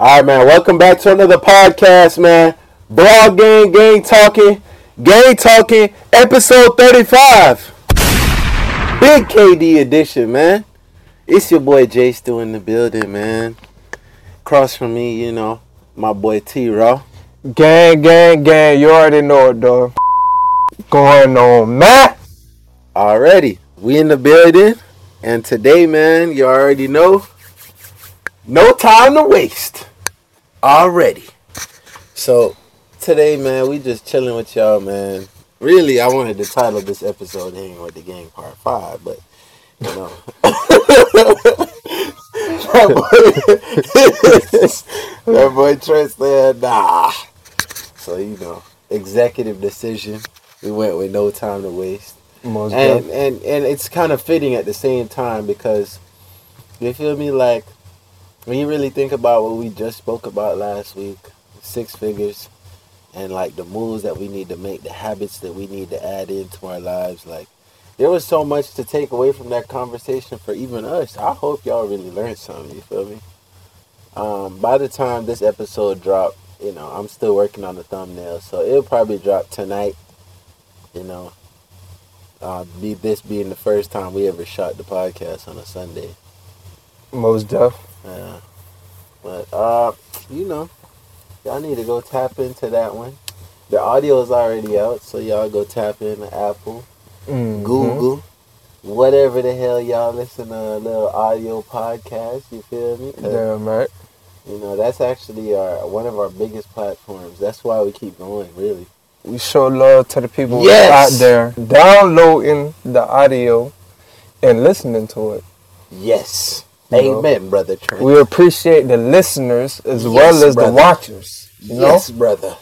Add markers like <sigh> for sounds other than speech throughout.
All right, man. Welcome back to another podcast, man. Broad Gang, Gang Talking, Gang Talking, episode 35. Big KD edition, man. It's your boy Jstew in the building, man. Across from me, you know, my boy Traww. Gang, gang, gang. You already know it, dog. Going on, man. Already, we in the building, and today, man, you already know, no time to waste. Already. So today, man, we just chilling with y'all, man. Really, I wanted to title this episode "Hanging with the Gang Part 5, but you know. that boy, <laughs> that boy Trent said, nah. So, you know, executive decision. We went with no time to waste. Most And, and and it's kind of fitting at the same time because you feel me like when you really think about what we just spoke about last week, six figures and like the moves that we need to make, the habits that we need to add into our lives, like there was so much to take away from that conversation for even us. I hope y'all really learned something, you feel me? Um, by the time this episode drop, you know, I'm still working on the thumbnail, so it'll probably drop tonight, you know. Uh, be this being the first time we ever shot the podcast on a Sunday. most def. Yeah. But uh, you know, y'all need to go tap into that one. The audio is already out, so y'all go tap in Apple, Mhm. Google, whatever the hell y'all listen to a little audio podcast. You feel me? Damn right. You know, that's actually our one of our biggest platforms. That's why we keep going. Really. We show love to the people Yes. out there downloading the audio and listening to it. Yes. You know? Amen, brother Trent. We appreciate the listeners as Yes, well as brother. the watchers. You know? yes, brother.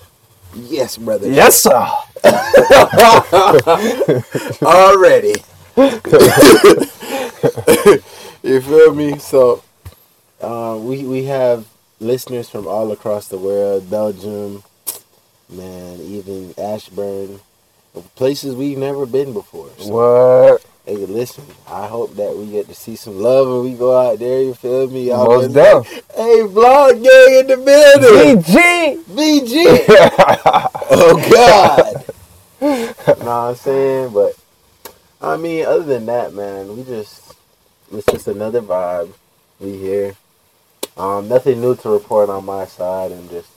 Yes, brother. Yes, sir. <laughs> already. <laughs> you feel me? So, uh, we we have listeners from all across the world, Belgium, man, even Ashburn, places we've never been before. So, What? Hey, listen, I hope that we get to see some love when we go out there. You feel me? Y'all Most Hey, vlog gang in the building. BG. VG. <laughs> oh God. know what I'm saying? But I mean, other than that, man, we just it's just another vibe. We here. Um, nothing new to report on my side, and just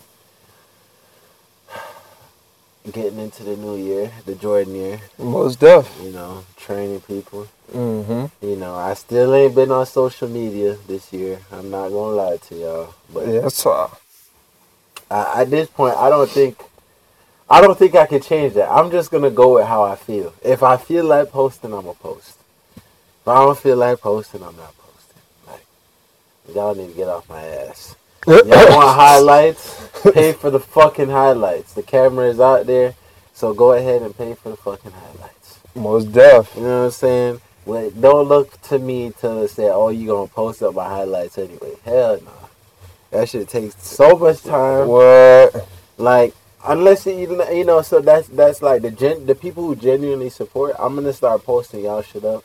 getting into the new year, the Jordan year. most def. You know, training people. Mm-hmm. You know, I still ain't been on social media this year. I'm not gonna lie to y'all, but Yes, sir. I, at this point, I don't think, I don't think I can change that. I'm just gonna go with how I feel. If I feel like posting, I'm gonna post. If I don't feel like posting, I'm not posting. Like, y'all need to get off my ass. Y'all want <laughs> highlights? Pay for the fucking highlights. The camera is out there, so go ahead and pay for the fucking highlights. most def. You know what I'm saying? Well, don't look to me to say, "Oh, you gonna post up my highlights anyway." Hell no. That shit takes so much time. What? Like unless you you know, so that's that's like the gen the people who genuinely support. I'm gonna start posting y'all shit up.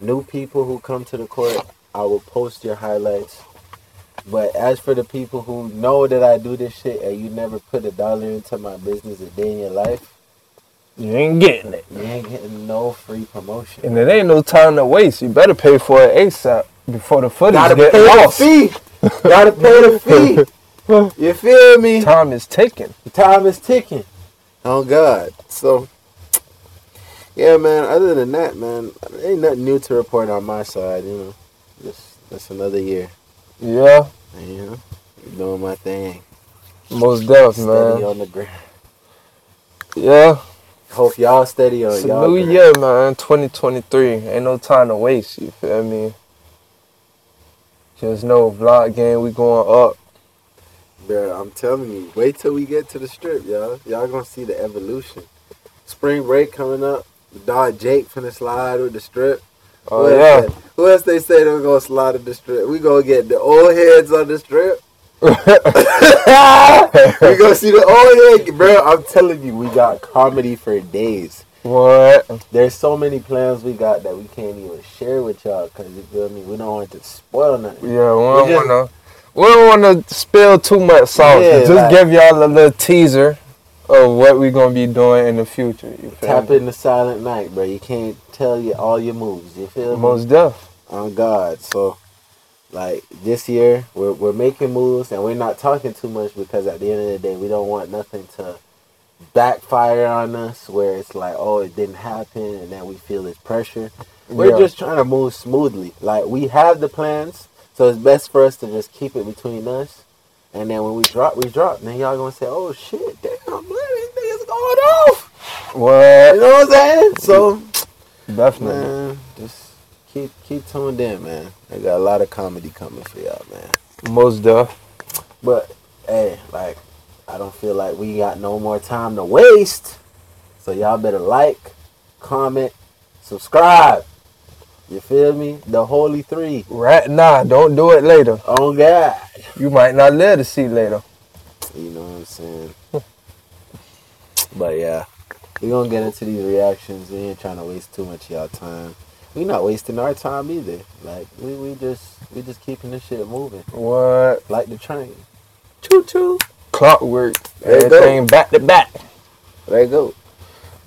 New people who come to the court, I will post your highlights. But as for the people who know that I do this shit and you never put a dollar into my business a day in your life, You ain't getting it. you ain't getting no free promotion. And it ain't no time to waste. You better pay for it ASAP before the footage Gotta get pay lost. the fee. Gotta pay the fee. <laughs> You feel me? Time is ticking. Time is ticking. Oh God. So yeah, man. Other than that, man, ain't nothing new to report on my side. You know, just that's another year. Yeah, know, doing my thing. most Steady man. on the ground. Yeah, Hope y'all steady on it's a y'all. new grind. year, man. 2023. Ain't no time to waste. You feel me? Just know, vlog gang, we going up. Bro, I'm telling you, wait till we get to the strip, y'all. Y'all gonna see the evolution. Spring break coming up. Dog Jake finna slide with the strip. Oh yeah. Who else they say they're gonna slide at the strip? We gonna get the old heads on the strip. <laughs> we gonna see the old head, bro. I'm telling you, we got comedy for days. what? There's so many plans we got that we can't even share with y'all because you feel me. We don't want to spoil nothing. Yeah, we don't wanna. we don't want to spill too much sauce. Yeah, just like- give y'all a little teaser of what we're gonna be doing in the future. You feel Tap me? in the silent night, bro. You can't tell you all your moves. You feel me? Most deaf. on God. So, like this year, we're we're making moves, and we're not talking too much because at the end of the day, we don't want nothing to backfire on us. Where it's like, oh, it didn't happen, and then we feel this pressure. We're Yeah. just trying to move smoothly. Like we have the plans, so it's best for us to just keep it between us. And then when we drop, we drop. And then y'all gonna say, "Oh shit, damn, man, these niggas going off." What? You know what I'm saying? So Definitely. Man, just keep keep tuned in, man. I got a lot of comedy coming for y'all, man. Most deaf. But hey, like I don't feel like we got no more time to waste. So y'all better like, comment, subscribe. You feel me? The holy three. Right now, don't do it later. Oh God. You might not live to see later. You know what I'm saying? <laughs> but yeah. we're gonna get into these reactions. We ain't trying to waste too much of y'all time. We not wasting our time either. Like we, we just we just keeping this shit moving. What? Like the train. Choo choo. Clockwork. There. Everything back to back. There you go.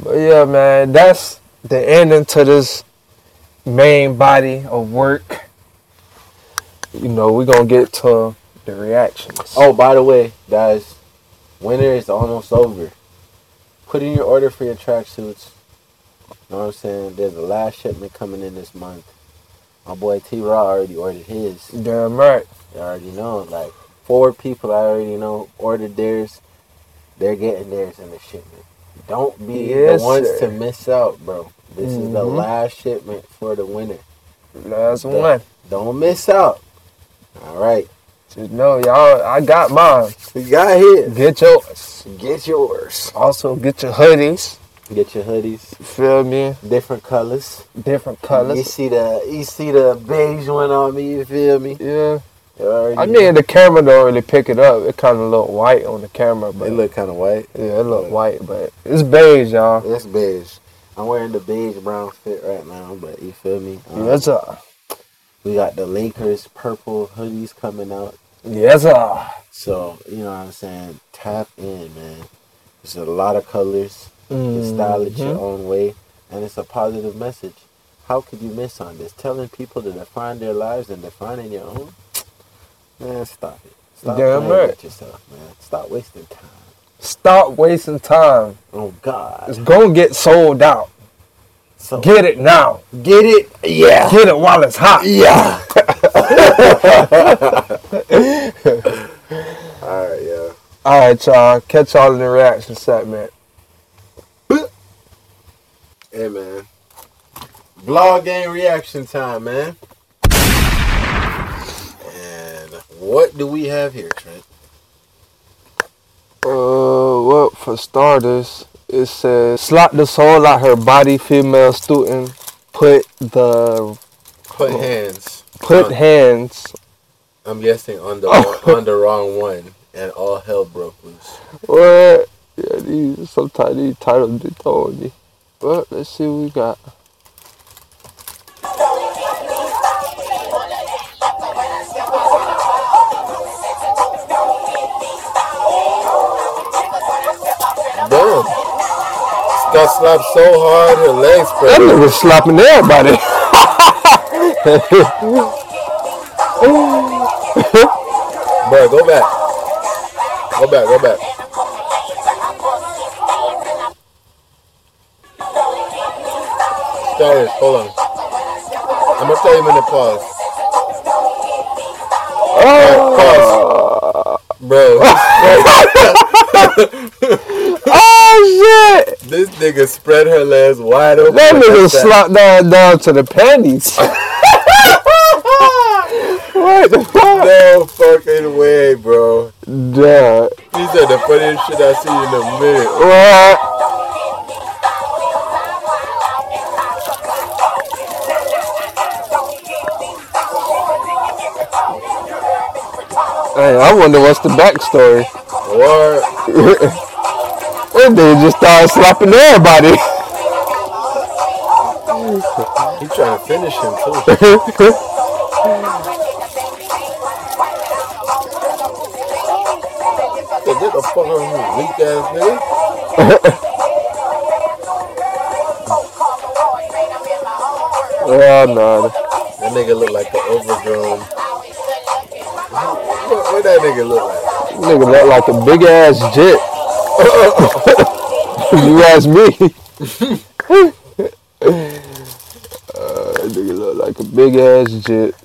But yeah, man, that's the ending to this main body of work. You know, we're gonna get to the reactions. Oh, by the way, guys, winter is almost over. Put in your order for your tracksuits. You Know what I'm saying? There's a last shipment coming in this month. My boy Traww already ordered his. damn right. You already know. Like four people I already know ordered theirs. They're getting theirs in the shipment. Don't be Yes, the ones sir. to miss out, bro. This is the Mhm. last shipment for the winter. Last The- one. Don't miss out. All right. Just know, y'all, I got mine. We got here. Get yours. Get yours. Also, get your hoodies. Get your hoodies. You feel me? different colors. Different colors. You see the you see the beige one on me. You feel me? Yeah. You I mean, the camera don't really pick it up. It kind of look white on the camera, but they look kind of white. yeah, it look white, but it's beige, y'all. It's beige. I'm wearing the beige brown fit right now, but you feel me? Um, Yes, sir. We got the Lakers purple hoodies coming out. Yes, sir. So you know what I'm saying? Tap in, man. There's a lot of colors. You can style it your Mhm. own way, and it's a positive message. How could you miss on this? Telling people to define their lives and defining your own? Man, stop it. Stop Damn playing right. yourself, man. Stop wasting time. Stop wasting time. Oh God. It's gonna get sold out. So Get it now. get it? Yeah. Get it while it's hot. Yeah. <laughs> All right, yeah. All right, y'all. Catch y'all in the reaction segment. Hey, man. Vlog gang reaction time, man. And what do we have here, Trent? Uh, well, for starters, it says slap the soul out her body, female student. Put the Put hands. Put on- hands. I'm guessing on the <laughs> on the wrong one, and all hell broke loose. What? Yeah, these sometimes these titles be throwing me. But let's see what we got. Damn. Got slapped so hard, her legs That nigga slapping everybody. <laughs> Bro, go back. Go back, go back. Stars, hold on. I'm gonna tell you when to pause. oh, Bro, <laughs> <laughs> oh shit! this nigga spread her legs wide open. That nigga that. slapped down down to the panties. <laughs> what the fuck? No fucking way, bro. Duh. He said the funniest shit I see in a minute. What? Hey, I wonder what's the backstory. What? And <laughs> they just started slapping everybody. He trying to finish him too. <laughs> Get the fuck out of here, weak ass nigga. Yeah, nah. That nigga look like an overgrown. What, what that nigga look like? Nigga look like a big ass jet. <laughs> you ask me. <laughs> that nigga look like a big ass jet.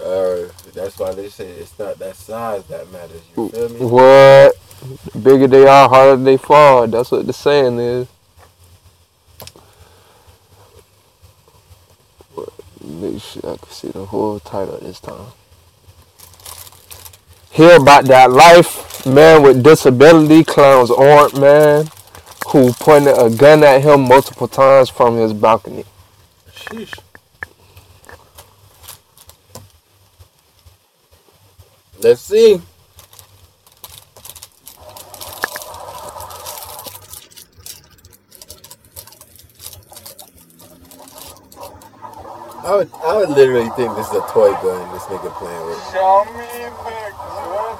Uh, <laughs> that's why they say it's not that size that matters. You feel me? What? The bigger they are, harder they fall. That's what the saying is. What? Make sure I can see the whole title this time. Hear about that life, man with disability clowns aren't, man who pointed a gun at him multiple times from his balcony. Sheesh. Let's see. I would, I would literally think this is a toy gun this nigga playing with. Show me the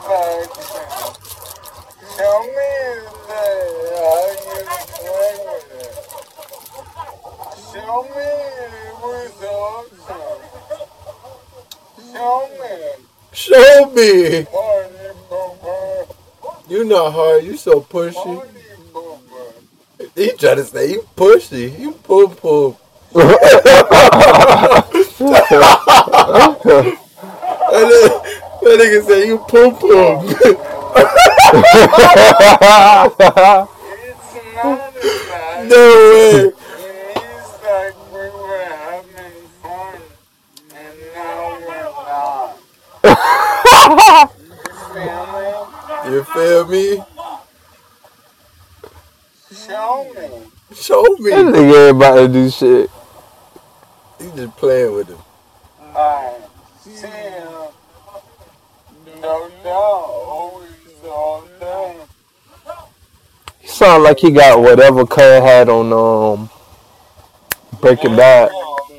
back. Show me the how you play with it. Show me awesome. Show me. Show me! You not hard, you so pushy. He trying to say you pushy, you poo poo. <laughs> that nigga- say you poo poo. <laughs> It's not about no way. It means like we were having fun, and now we're not. You feel me? Show me. Show That me. nigga ain't about to do shit. He just playing with him. I see him. No, no, always all day. He sound like he got whatever Cud had on um Breaking Bad.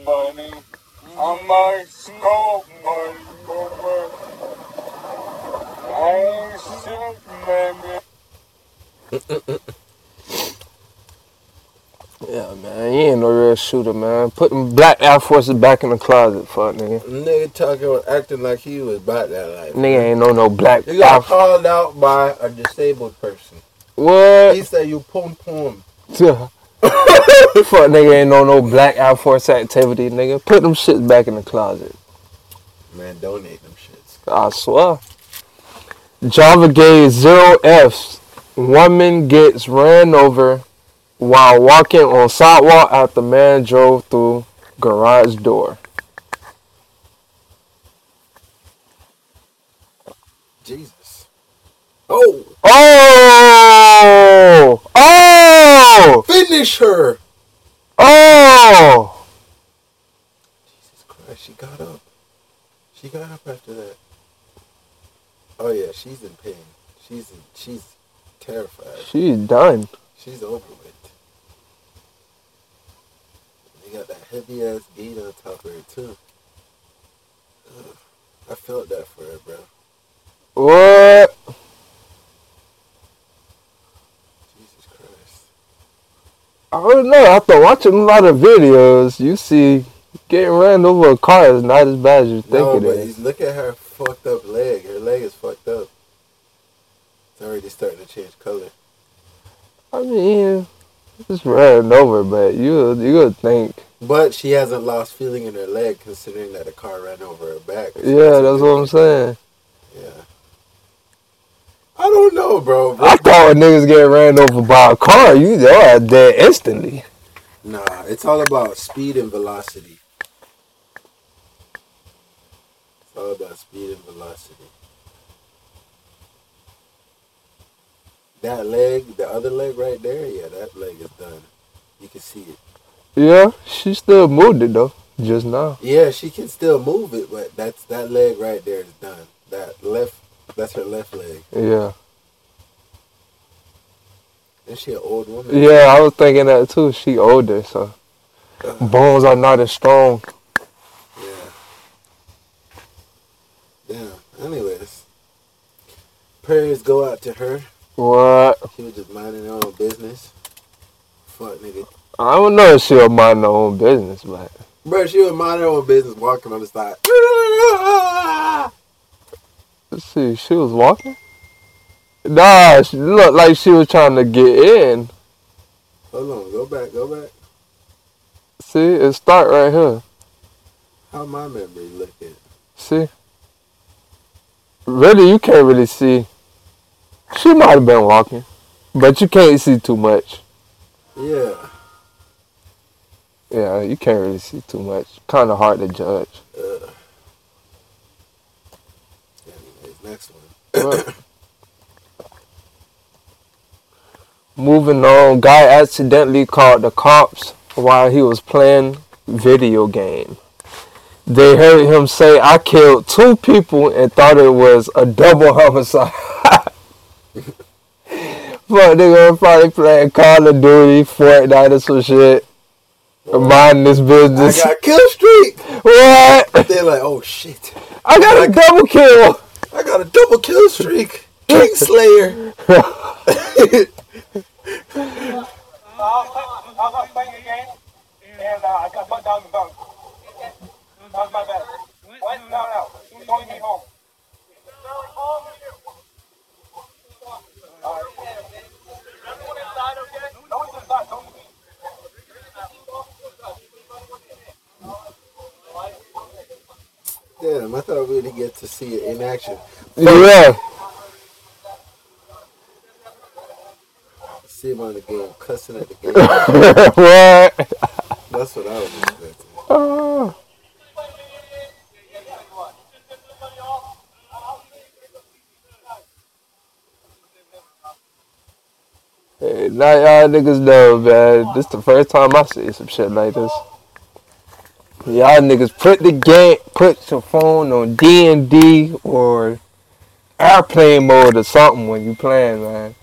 Buddy. I'm my scope, buddy. Boomer. I ain't shoot, baby. Yeah, man, he ain't no real shooter, man. Put them black Air Forces back in the closet, fuck nigga. Nigga talking, about acting like he was about that life. Nigga ain't know no black You got called out by a disabled person. What? He said you pum pum. <laughs> fuck nigga ain't know no black Air Force activity, nigga. Put them shits back in the closet. Man, donate them shits. I swear. Java gave zero Fs. Woman gets ran over while walking on sidewalk after man drove through garage door. Jesus. Oh, Oh! Oh! finish her. Oh! Jesus Christ, she got up. She got up after that. Oh yeah, she's in pain. She's in, she's terrified. She's done. She's over with. They got that heavy ass beat on top of her too. Ugh. I felt that for her, bro. What? Jesus Christ. I don't know. After watching a lot of videos, you see getting ran over a car is not as bad as you think no, it but is. look at her fucked up leg. Leg is fucked up. It's already starting to change color. I mean, just ran over, but you you would think. But she hasn't lost feeling in her leg, considering that the car ran over her back. So Yeah, a that's what I'm saying. Yeah. I don't know, bro. I thought niggas get ran over by a car, you they are dead instantly. Nah, it's all about speed and velocity. It's all about speed and velocity. That leg, the other leg right there, yeah, that leg is done. You can see it. Yeah, she still moved it though, just now. Yeah, she can still move it, but that's that leg right there is done. That left, that's her left leg. Yeah, Is she an old woman. yeah, I was thinking that too. She older, so uh-huh. bones are not as strong. Yeah. Damn. Anyways, Prayers go out to her. What? She was just minding her own business. Fuck nigga. I don't know if she was minding her own business, but Bro, she was minding her own business walking on the side. let's see. She was walking. Nah, she looked like she was trying to get in. Hold on, go back, go back. See, it start right here. How my memory looking? See? Really, you can't really see. She might have been walking, but you can't see too much. Yeah. Yeah, you can't really see too much. Kind of hard to judge. Uh, anyways, next one. Moving on, guy accidentally called the cops while he was playing video game. They heard him say, "I killed two people" and thought it was a double <laughs> homicide. Fuck, they gonna probably playing Call of Duty, Fortnite, or some shit. Mind this business. I business. got kill streak. what? They're like, oh shit. I got a double kill. I got a double kill streak. King Slayer. I was playing a game, and uh, I got bucked down the dunk. That was my bad. What? No, no. He told me home. No one's inside. Don't leave. Damn, I thought we'd get to see it in action. Yeah. See him on the game, cussing at the <laughs> game. what? That's what I was expecting. Oh. Hey, now y'all niggas know, man. This the first time I see some shit like this. Y'all niggas put the game, put your phone on D and D or airplane mode or something when you playing, man.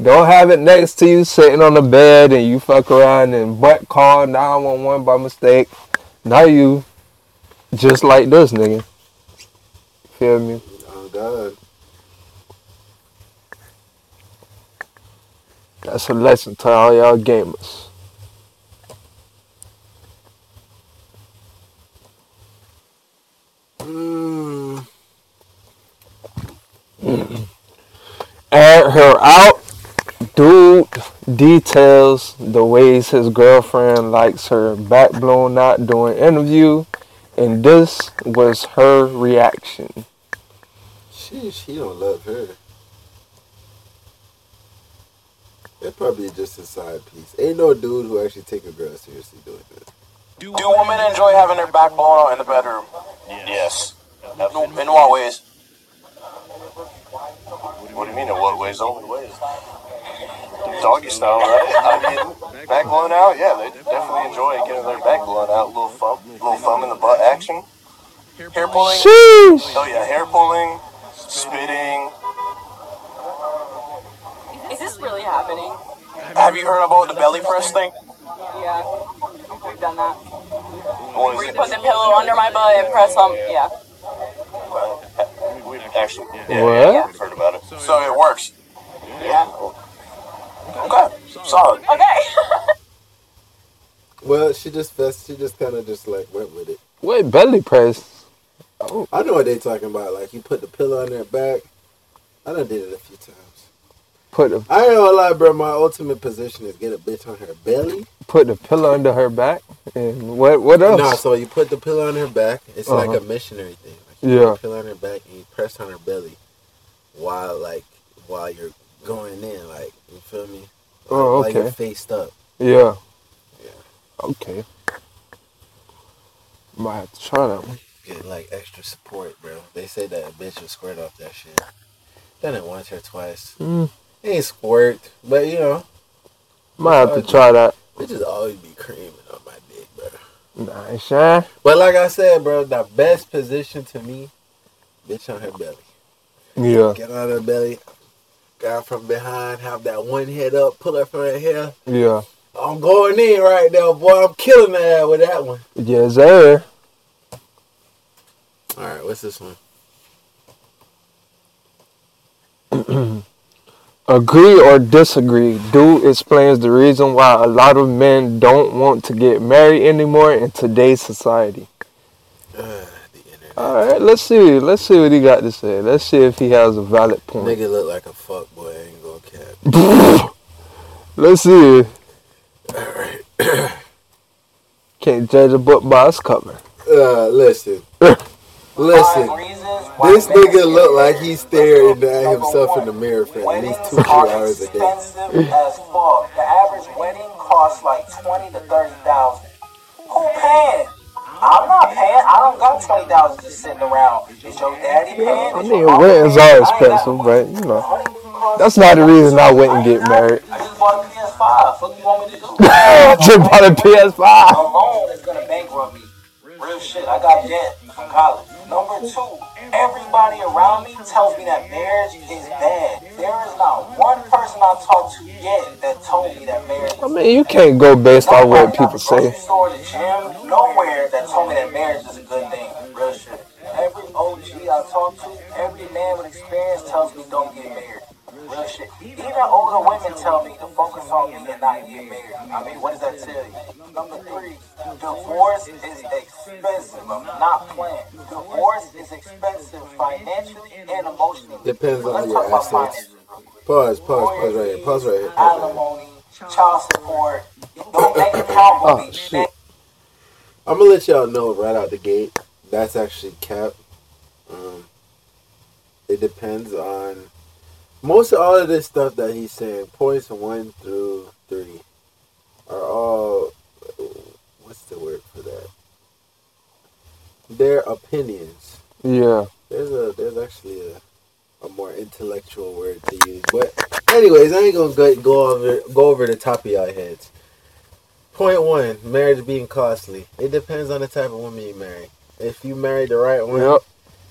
Don't have it next to you sitting on the bed and you fuck around and butt call 911 by mistake. Now you just like this nigga. Feel me? Oh God. That's a lesson to all y'all gamers. Mm. Air her out. Dude details the ways his girlfriend likes her back blown out during interview, and this was her reaction. She she don't love her. They're probably just a side piece. Ain't no dude who actually take a girl seriously doing this. Do women enjoy having their back blown out in the bedroom? Yes. No, in what ways? What do you mean in what ways? Only ways. Doggy style, right? <laughs> I mean, back blown out. Yeah, they definitely enjoy getting their back blown out. little thumb, little thumb in the butt action. Hair pulling. Sheesh! Oh yeah, hair pulling, spitting. Is this really happening? Have you heard about the belly press thing? Yeah. We've done that. What Where is you put the pillow under my butt and press on. Yeah. We've actually yeah, What? yeah, we've heard about it. So it works. Yeah. Okay, solid. Okay. <laughs> Well, she just fest. She just kind of just like went with it. Wait, belly press. Oh. I know what they talking about. Like you put the pillow on their back. I done did it a few times. Put the I ain't gonna lie, bro. My ultimate position is get a bitch on her belly. put the pillow under her back, and what what else? No, so you put the pillow on her back. It's like Uh-huh. a missionary thing. Like you Yeah. pillow on her back and you press on her belly while like while you're going in. Like you feel me? Oh, okay. Like you're faced up. Yeah. Yeah. Okay. Might have to try that one. Get like extra support, bro. They say that a bitch will squirt off that shit. Done it once or twice. Mm. It ain't squirt, but you know, Might have to try that. bitches always be creaming on my. Nice, shine. But like I said, bro, the best position to me, bitch on her belly. Yeah. Get on her belly, grab from behind, have that one head up, pull her from her hair. Yeah. I'm going in right now, boy. I'm killing that with that one. Yes, sir. All right, what's this one? <clears throat> Agree or disagree? Dude explains the reason why a lot of men don't want to get married anymore in today's society. Uh. All right, let's see. Let's see what he got to say. Let's see if he has a valid point. Nigga look like a fuck boy. I ain't gonna cap. <laughs> Let's see. Alright. <coughs> Can't judge a book by its cover. Uh, listen. <laughs> Listen. This nigga look like he's staring at himself in the mirror for at least two, three hours a day. expensive as fuck. The average wedding costs like twenty to thirty thousand. Who paying? I'm not paying. I don't got twenty thousand just sitting around. Is your daddy paying? I Is mean, weddings are I ain't got expensive, but you know, that's not the reason I wouldn't get married. I just bought a PS5. What do you want me to do? <laughs> Just bought a PS5. alone is gonna bankrupt me. Real shit. I got debt from college. Number two, everybody around me tells me that marriage is bad. There is not one person I talked to yet that told me that marriage is I mean, you can't go based on what people say. Store, the gym, nowhere that told me that marriage is a good thing. Real shit. Every OG I talk to, every man with experience tells me don't get married. Real shit. Even older women tell me to focus on me and not get married. I mean, what does that tell you? Number three, divorce is expensive. I'm not playing. Divorce is expensive financially and emotionally. Depends on Let's your assets. Pause, pause, pause right here. Pause right here. Pause right here. Alimony, child support. Don't make will Oh, shit. I'm gonna let y'all know right out the gate. That's actually cap. Um, it depends on most of all of this stuff that he's saying. Points one through three are all what's the word for that? Their opinions. Yeah. There's a there's actually a, a more intellectual word to use. But anyways, I ain't gonna go, go over go over the top of y'all heads. Point one, marriage being costly. It depends on the type of woman you marry. If you marry the right one, Yep.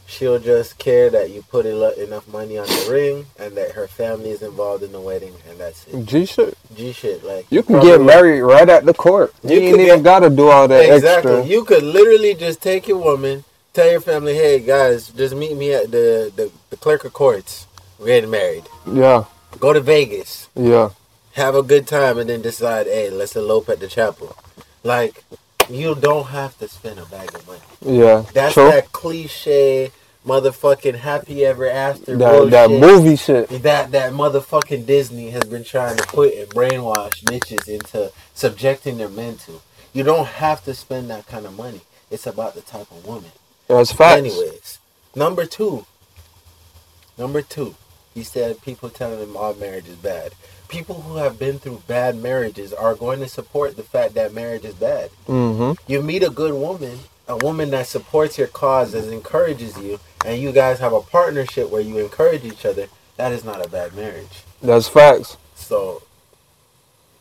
She'll just care that you put enough money on the ring and that her family is involved in the wedding, and that's it. G shit. G shit, like You can get married right at the court. You, You ain't even get- gotta do all that Exactly. extra. You could literally just take your woman, tell your family, "Hey guys, just meet me at the the, the clerk of courts. We're getting married. Yeah. Go to Vegas, Yeah. have a good time, and then decide, hey, let's elope at the chapel." Like, you don't have to spend a bag of money. Yeah. That's True. that cliche motherfucking happy ever after That, that movie shit. that that motherfucking Disney has been trying to put and brainwash bitches into subjecting their men to. You don't have to spend that kind of money. It's about the type of woman. That's facts. Anyways, number two. Number two. He said people telling him all marriage is bad. People who have been through bad marriages are going to support the fact that marriage is bad. Mm-hmm. You meet a good woman, a woman that supports your cause, that encourages you, and you guys have a partnership where you encourage each other. That is not a bad marriage. That's facts. So,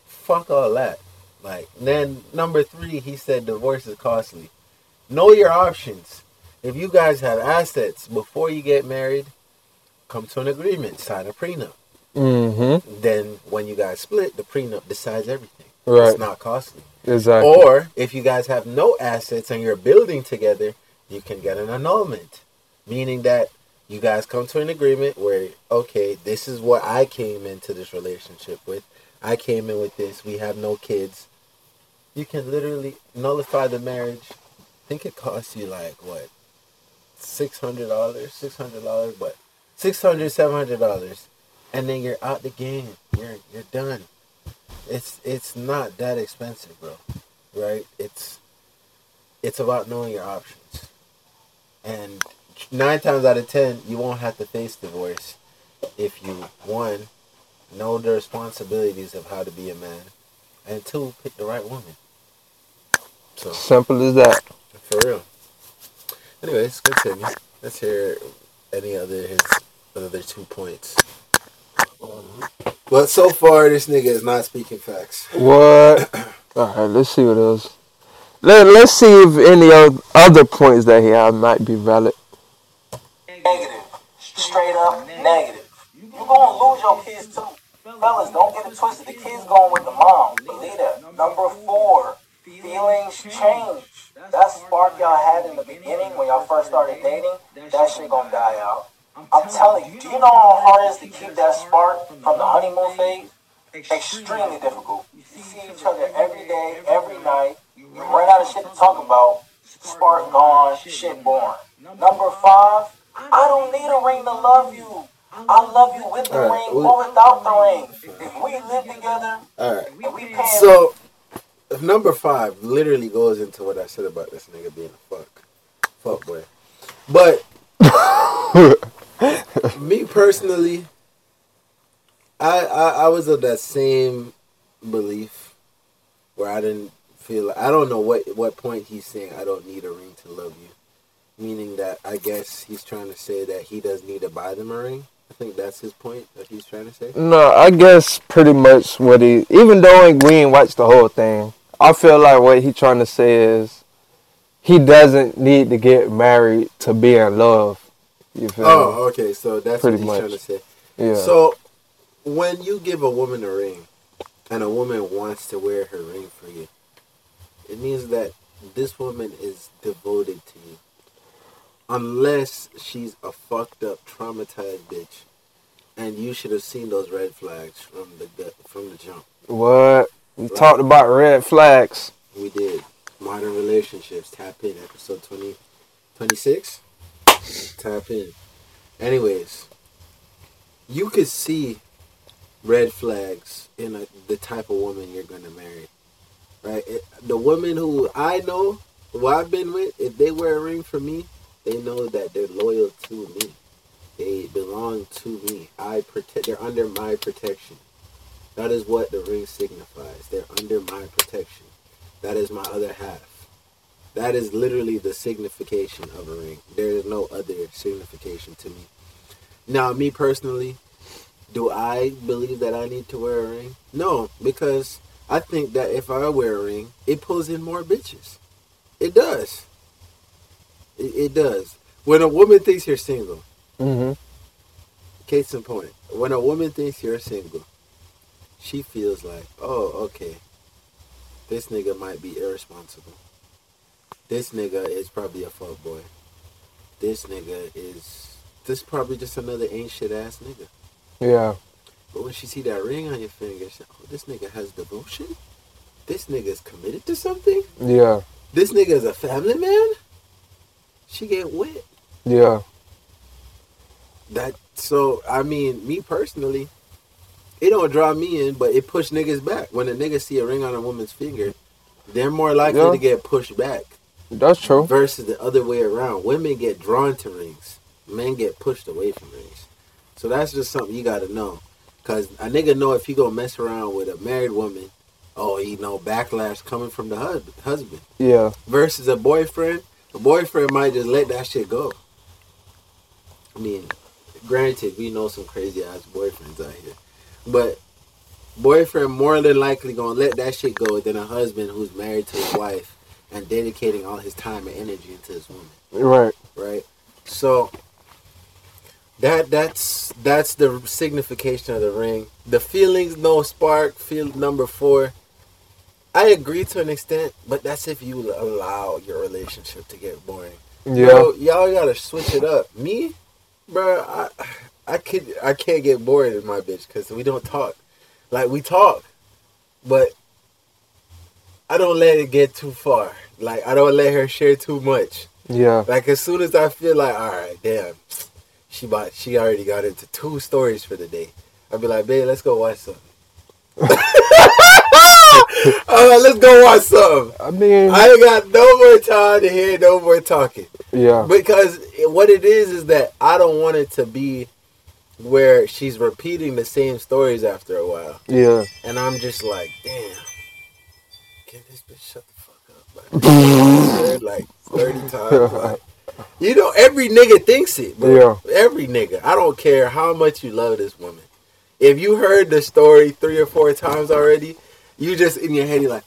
fuck all that. Like, then number three, he said divorce is costly. Know your options. If you guys have assets before you get married, come to an agreement, sign a prenup. Mm-hmm. Then when you guys split, the prenup decides everything. Right. It's not costly. Exactly. Or if you guys have no assets and you're building together, you can get an annulment, meaning that you guys come to an agreement where okay, this is what I came into this relationship with. I came in with this. We have no kids. You can literally nullify the marriage. I think it costs you like what, six hundred dollars, six hundred dollars, but six hundred, seven hundred dollars, and then you're out the game. You're you're done. It's it's not that expensive, bro. Right? It's it's about knowing your options. And nine times out of ten, you won't have to face divorce if you one know the responsibilities of how to be a man, and two pick the right woman. So Simple as that. for real. Anyways, continue. Let's hear any other his other two points. But so far, this nigga is not speaking facts. What? <coughs> All right, let's see what else. Let, let's see if any of other points that he has might be valid. Negative. Straight up negative. You're gonna lose your kids too. Fellas, don't get it twisted. The kids going with the mom. Believe that. Number four, feelings change. That spark y'all had in the beginning when y'all first started dating, that shit gonna die out. I'm telling you, do you know how hard it is to keep that spark from the honeymoon phase? Extremely difficult. You see each other every day, every night. You run out of shit to talk about. Spark gone, shit born. Number five, I don't need a ring to love you. I love you with the Alright, ring we- or without the ring. If we live together All right. and we pay So, number five literally goes into what I said about this nigga being a fuck, fuck boy. But <laughs> me personally, I, I I was of that same belief where I didn't feel I don't know what what point he's saying I don't need a ring to love you, meaning that I guess he's trying to say that he doesn't need to buy them a ring. I think that's his point that he's trying to say. No, I guess pretty much what he. Even though we ain't watched the whole thing, I feel like what he's trying to say is he doesn't need to get married to be in love. You feel Oh, okay. So that's Pretty what he's much. trying to say. Yeah. So, when you give a woman a ring, and a woman wants to wear her ring for you, it means that this woman is devoted to you. Unless she's a fucked up, traumatized bitch, and you should have seen those red flags from the from the jump. what we talked about red flags. We did modern relationships. Tap in episode 20, 26. Tap in. Anyways, you could see red flags in a, the type of woman you're gonna marry, right? It, the women who I know, who I've been with, if they wear a ring for me, they know that they're loyal to me. They belong to me. I protect. They're under my protection. That is what the ring signifies. They're under my protection. That is my other half. That is literally the signification of a ring. There is no other signification to me. Now, me personally, do I believe that I need to wear a ring? No, because I think that if I wear a ring, it pulls in more bitches. It does. It, it does. When a woman thinks you're single, hmm case in point, when a woman thinks you're single, she feels like, oh, okay, this nigga might be irresponsible. This nigga is probably a fuck boy. This nigga is this probably just another ain't shit ass nigga. Yeah. But when she see that ring on your finger, she oh, this nigga has devotion. This nigga is committed to something. Yeah. This nigga is a family man. She get wet. Yeah. That so I mean, me personally, it don't draw me in, but it push niggas back. When a nigga see a ring on a woman's finger, they're more likely Yeah. to get pushed back That's true. versus the other way around. Women get drawn to rings, men get pushed away from rings. So that's just something you got to know, cause a nigga know if he gonna mess around with a married woman, oh, he know backlash coming from the hus- husband Yeah. versus a boyfriend. A boyfriend might just let that shit go. I mean, granted, we know some crazy ass boyfriends out here, but boyfriend more than likely gonna let that shit go than a husband who's married to his wife and dedicating all his time and energy into his woman, Right. right? So that that's that's the signification of the ring. The feelings no spark. Feel number four. I agree to an extent, but that's if you allow your relationship to get boring. Yeah. Bro, y'all gotta switch it up. Me, bro, I, I could, I can't get bored with my bitch because we don't talk. Like we talk, but I don't let it get too far. Like I don't let her share too much. Yeah. Like as soon as I feel like, all right, damn, she bought, she already got into two stories for the day. I'd be like, babe, let's go watch something. <laughs> right, let's go watch something. I mean. I ain't got no more time to hear no more talking yeah. because what it is is that I don't want it to be where she's repeating the same stories after a while, Yeah. and I'm just like, damn, shut the fuck up? Like, like thirty <laughs> times. like, you know, every nigga thinks it, bro. Every nigga. I don't care how much you love this woman. If you heard the story three or four times already, you just in your head, you're like,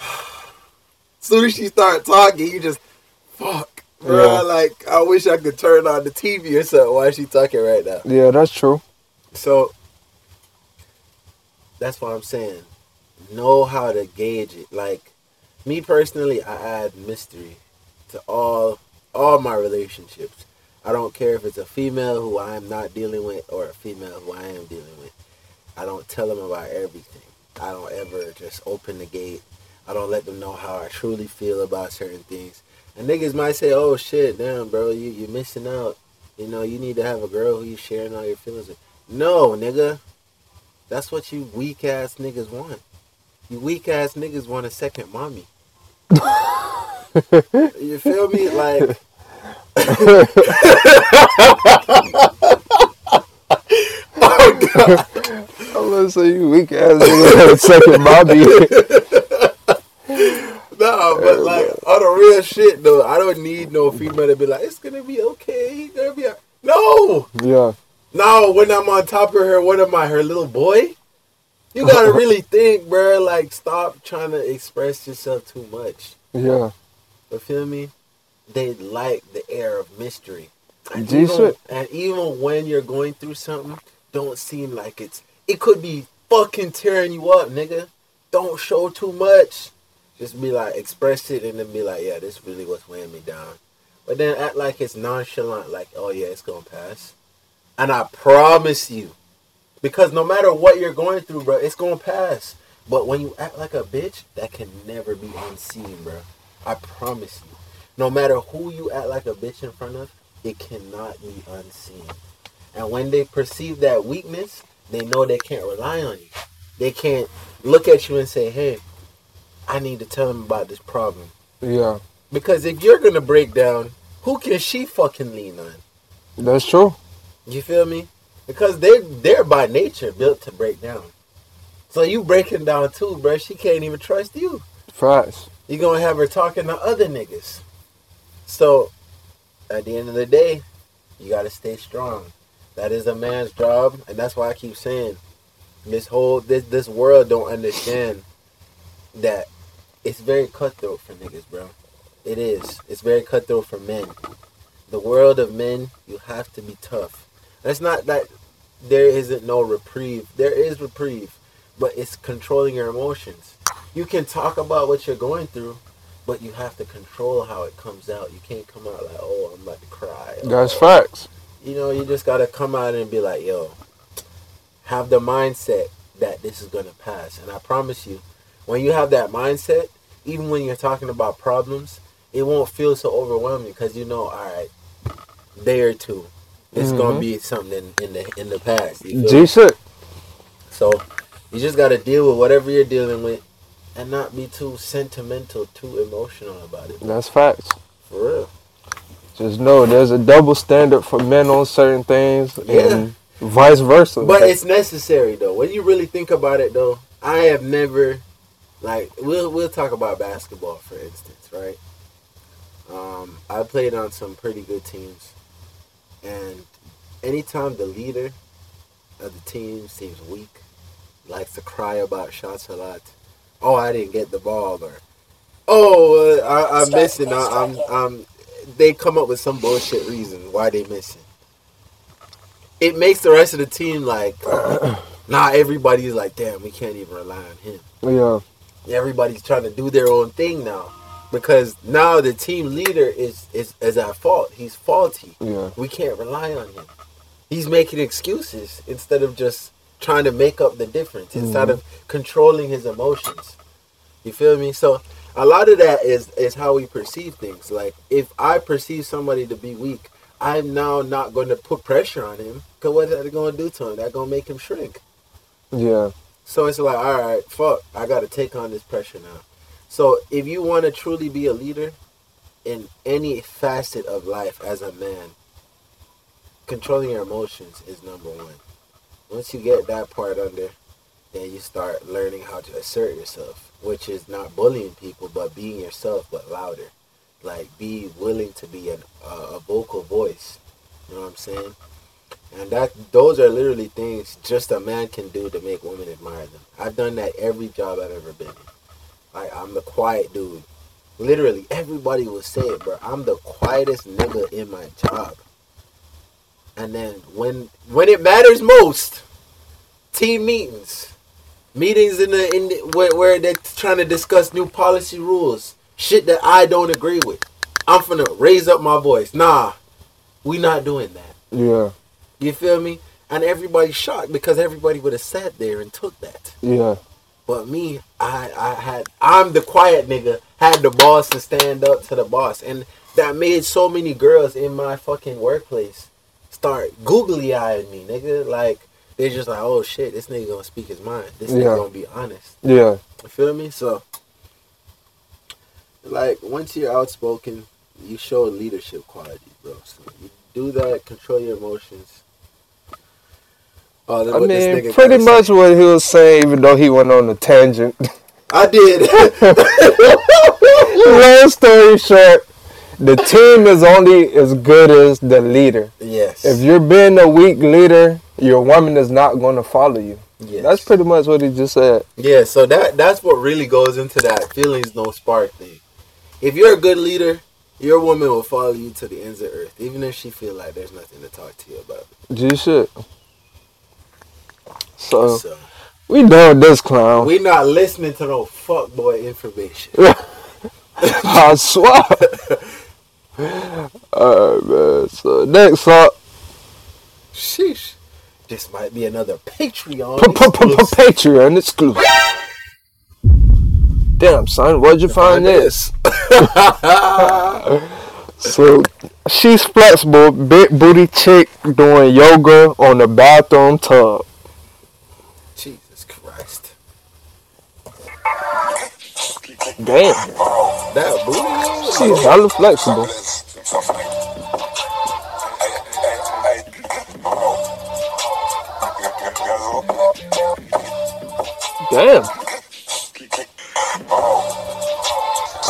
<sighs> soon as she start talking, you just, fuck, bro. Yeah. Like, I wish I could turn on the TV or something while she talking right now. Yeah. That's true. So, that's what I'm saying. Know how to gauge it. Like, me personally, I add mystery to all all my relationships. I don't care if it's a female who I am not dealing with or a female who I am dealing with. I don't tell them about everything. I don't ever just open the gate. I don't let them know how I truly feel about certain things. And niggas might say, "Oh shit, damn, bro, you you missing out. You know, you need to have a girl who you sharing all your feelings with." No, nigga, that's what you weak ass niggas want. You weak ass niggas want a second mommy. <laughs> you feel me? Like, oh god. I'm gonna say you weak ass nigga had a second mommy. <laughs> no, but like on the real shit though, I don't need no female to be like, it's gonna be okay. Gonna be. a-" No, yeah. no. When I'm on top of her, what am I? Her little boy? You gotta really think, bro. Like, stop trying to express yourself too much. Yeah. You feel me? They like the air of mystery. And G even, shit. and even when you're going through something, don't seem like it's. It could be fucking tearing you up, nigga. Don't show too much. Just be like, express it, and then be like, yeah, this really what's weighing me down. But then act like it's nonchalant, like, oh yeah, it's gonna pass. And I promise you, because no matter what you're going through, bro, it's gonna pass. But when you act like a bitch, that can never be unseen, bro. I promise you. No matter who you act like a bitch in front of, it cannot be unseen. And when they perceive that weakness, they know they can't rely on you. They can't look at you and say, hey, I need to tell them about this problem. Yeah. Because if you're gonna break down, who can she fucking lean on? That's true. You feel me? Because they're they're by nature built to break down. So you breaking down too, bro. She can't even trust you. Facts. You're gonna have her talking to other niggas. So at the end of the day, you gotta stay strong. That is a man's job, and that's why I keep saying this whole this this world don't understand that it's very cutthroat for niggas, bro. It is. It's very cutthroat for men. The world of men, you have to be tough. That's not that there isn't no reprieve. There is reprieve, but it's controlling your emotions. You can talk about what you're going through, but you have to control how it comes out. You can't come out like, oh, I'm about to cry. Oh. That's Oh, facts. you know, you just gotta come out and be like, yo, have the mindset that this is gonna pass. And I promise you, when you have that mindset, even when you're talking about problems, it won't feel so overwhelming because you know, all right, day or two, it's gonna Mhm. be something in, in the in the past. G shit. So you just gotta deal with whatever you're dealing with, and not be too sentimental, too emotional about it. That's facts. For real. Just know there's a double standard for men on certain things <laughs> and vice versa. But it's necessary though. When you really think about it though, I have never like we'll we'll talk about basketball for instance, right? Um, I played on some pretty good teams, and anytime the leader of the team seems weak, likes to cry about shots a lot. Oh, I didn't get the ball, or oh, uh, I, I'm Strike, missing. I, I'm, strike. I'm. They come up with some bullshit reason why they missing. It makes the rest of the team like, <clears throat> nah. Everybody's like, damn, we can't even rely on him yeah. everybody's trying to do their own thing now because now the team leader is is, is at fault. He's faulty. Yeah. we can't rely on him. He's making excuses instead of just trying to make up the difference mm-hmm. instead of controlling his emotions. You feel me? So a lot of that is is how we perceive things. Like if i perceive somebody to be weak i'm now not going to put pressure on him because what's that going to do to him? That going to make him shrink. Yeah. so it's like, all right, fuck, I got to take on this pressure now. So if you want to truly be a leader in any facet of life as a man, controlling your emotions is number one. Once you get that part under, then you start learning how to assert yourself, which is not bullying people, but being yourself, but louder. Like, be willing to be an, uh, a vocal voice. You know what I'm saying? And that those are literally things just a man can do to make women admire them. I've done that every job I've ever been in. Like I'm the quiet dude. Literally everybody will say it, bro. I'm the quietest nigga in my job. And then when when it matters most, team meetings, meetings in the in the, where, where they're trying to discuss new policy rules, shit that I don't agree with. I'm finna raise up my voice. Nah, We not doing that. Yeah, You feel me? And everybody's shocked because everybody would have sat there and took that. yeah, But me, I I had I'm the quiet nigga, had the boss to stand up to the boss. And that made so many girls in my fucking workplace start googly eyeing me, nigga. Like they're just like, oh shit, this nigga gonna speak his mind. This nigga Yeah. gonna be honest. yeah. You feel me? So like once you're outspoken, you show leadership quality, bro. So you do that, control your emotions. Oh, I mean, pretty much say. what he was saying, even though he went on a tangent. I did. <laughs> Long story short, the team is only as good as the leader. yes. If you're being a weak leader, your woman is not going to follow you. yes. That's pretty much what he just said. Yeah, so that that's what really goes into that feelings no spark thing. If you're a good leader, your woman will follow you to the ends of earth, even if she feel like there's nothing to talk to you about. G shit. So So we done with this clown. we not listening to no fuckboy information. <laughs> I swear. Alright, man. So next up, Sheesh. This might be another Patreon. Patreon exclusive. Damn, son, where'd you find this? <laughs> So she's flexible, big booty chick doing yoga on the bathroom tub. Jesus Christ. Damn, That booty. she's hella flexible. Damn. I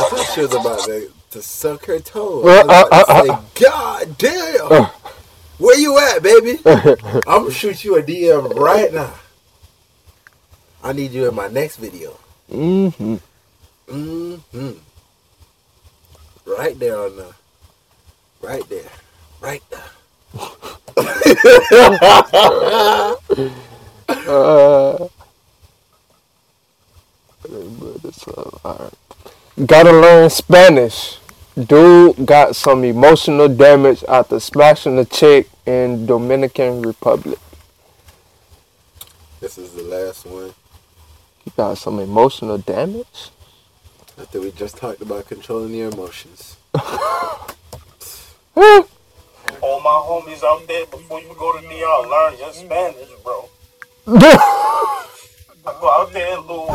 thought she was about to, to suck her toe. Uh, I was uh, say, God damn. Where you at, baby? <laughs> I'm gonna shoot you a DM right now. I need you in my next video. Mm-hmm. Hmm Right there on the. Right there. Right there. Uh, let me put this <laughs> up. Alright. Gotta learn Spanish. Dude got some emotional damage after smashing a chick in Dominican Republic. This is the last one. He got some emotional damage? After we just talked about controlling your emotions. <laughs> All my homies out there, before you go to DR, learn your Spanish, bro. <laughs> Go out there, little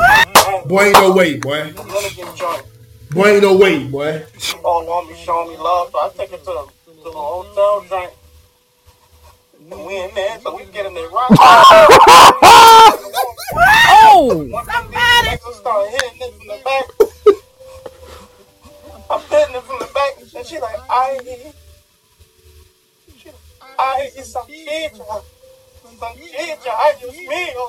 Boy, ain't no way, boy. Dominican joint. Boy, ain't no way, boy. All on me, showing me love, so I take it to the, to the hotel joint. And we in there, so we get in there right. <laughs> oh! One thing these niggas start hitting it from the back. I'm hitting it from the back, and she like, ay, she like, ay, it's a chicha. Some chicha, ay, Dios mío.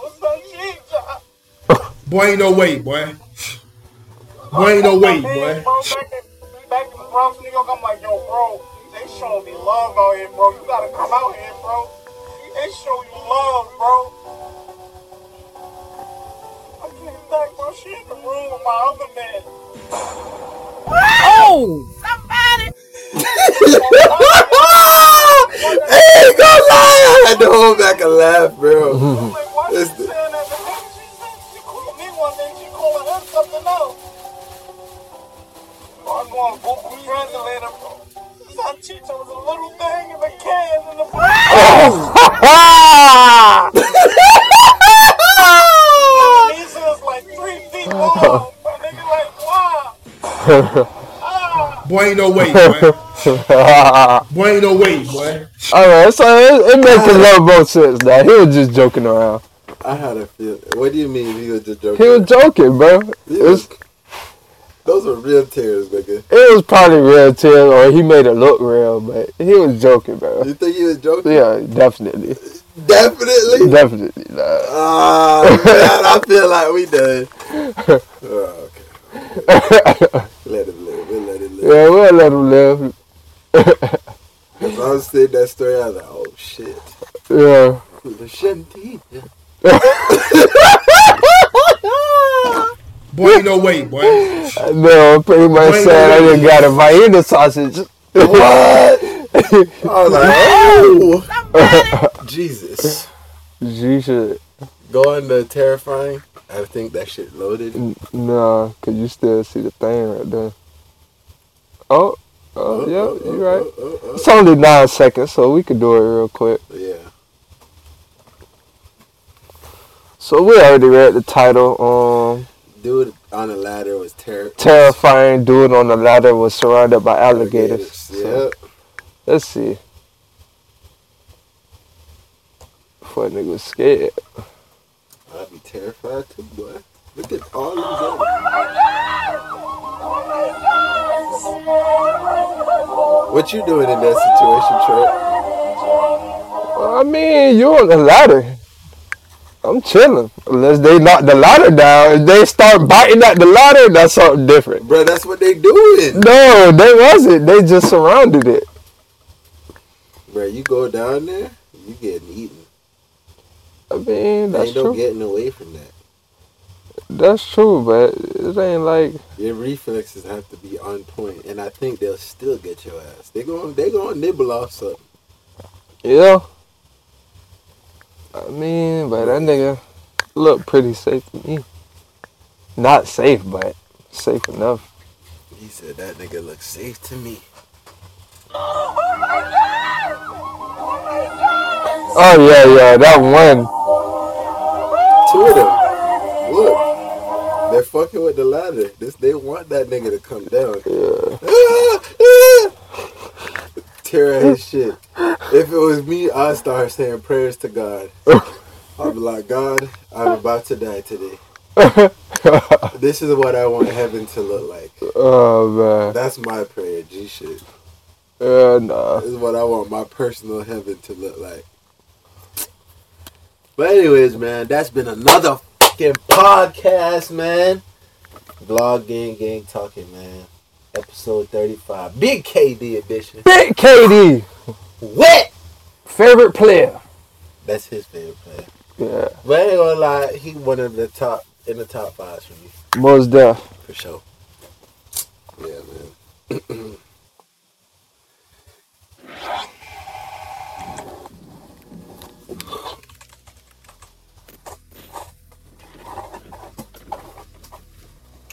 Boy, ain't no way, boy. Boy, ain't no way, boy. Back, in, back in the Bronx, New York, I'm like, yo, bro, they showing me love out here, bro. You gotta come out here, bro. They show you love, bro. I came back, bro. She in the room with my other man. Oh! <laughs> Hey, go lie! I had to hold back a laugh, bro. I'm like, It's the- that? But then she said she called me one day, she calling him something else. Bro, I'm going Google Translator, bro. Was a little thing in the can in the <laughs> <laughs> is like three feet long. My nigga like, wow. Ah. <laughs> Boy, ain't no way, boy. <laughs> Boy, ain't no way, boy. Alright, so it, it makes a little more sense now. He was just joking around. I had a feel. What do you mean he was just joking? He was joking, bro. It was, was- Those are real tears, nigga. it was probably real tears, or he made it look real, but he was joking, bro. You think he was joking? Yeah, definitely. Definitely. Definitely. Nah. Ah, man, I feel like we done. Oh, <laughs> okay. <laughs> Let him live. We'll let him live. Yeah, we'll let him live. <laughs> As I was saying that story, I was like, oh shit. Yeah. Shanti. <laughs> Boy, ain't no way, boy. No, I'm pretty much Wait, saying I wait, just got a Vienna sausage. What? was like, oh, Jesus. Jesus. Going to terrifying. I think that shit loaded. N- Nah, cause you still see the thing right there. Oh, oh, yeah, you right. Oh, oh, It's only nine seconds, so we could do it real quick. oh. Yeah. So we already read the title. Um, Dude on the ladder was ter- terrifying dude on the ladder was surrounded by alligators. So, Yep. let's see. Before nigga was scared. I'd be terrified too, boy. Look at all of them. Oh what you doing in that situation, Trent? I mean, you on the ladder. I'm chilling. Unless they knock the ladder down. If they start biting at the ladder, that's something different. Bro, that's what they doing. No, they wasn't. They just surrounded it. Bro, you go down there, you getting eaten. I mean, that's Ain't no true. getting away from that. That's true, but it ain't like Your reflexes have to be on point, and I think they'll still get your ass. They going they gonna nibble off something. yeah. I mean, but that nigga look pretty safe to me. Not safe, but safe enough. He said that nigga looks safe to me. Oh Oh, yeah, yeah, that one. Two of them. Look. They're fucking with the ladder. This they want that nigga to come down. Yeah. Tear his shit. If it was me, I'd start saying prayers to God. I'd be like, God, I'm about to die today. <laughs> This is what I want heaven to look like. oh man. That's my prayer, G shit. Yeah, nah. This is what I want my personal heaven to look like. But anyways, man, that's been another fucking podcast, man. Vlog gang gang talking, man. Episode 35. Big KD edition. Big KD, What? favorite player. That's his favorite player. Yeah, But I ain't gonna lie, he one of the top in the top five for me, most deaf. for sure. Yeah, man. <clears throat>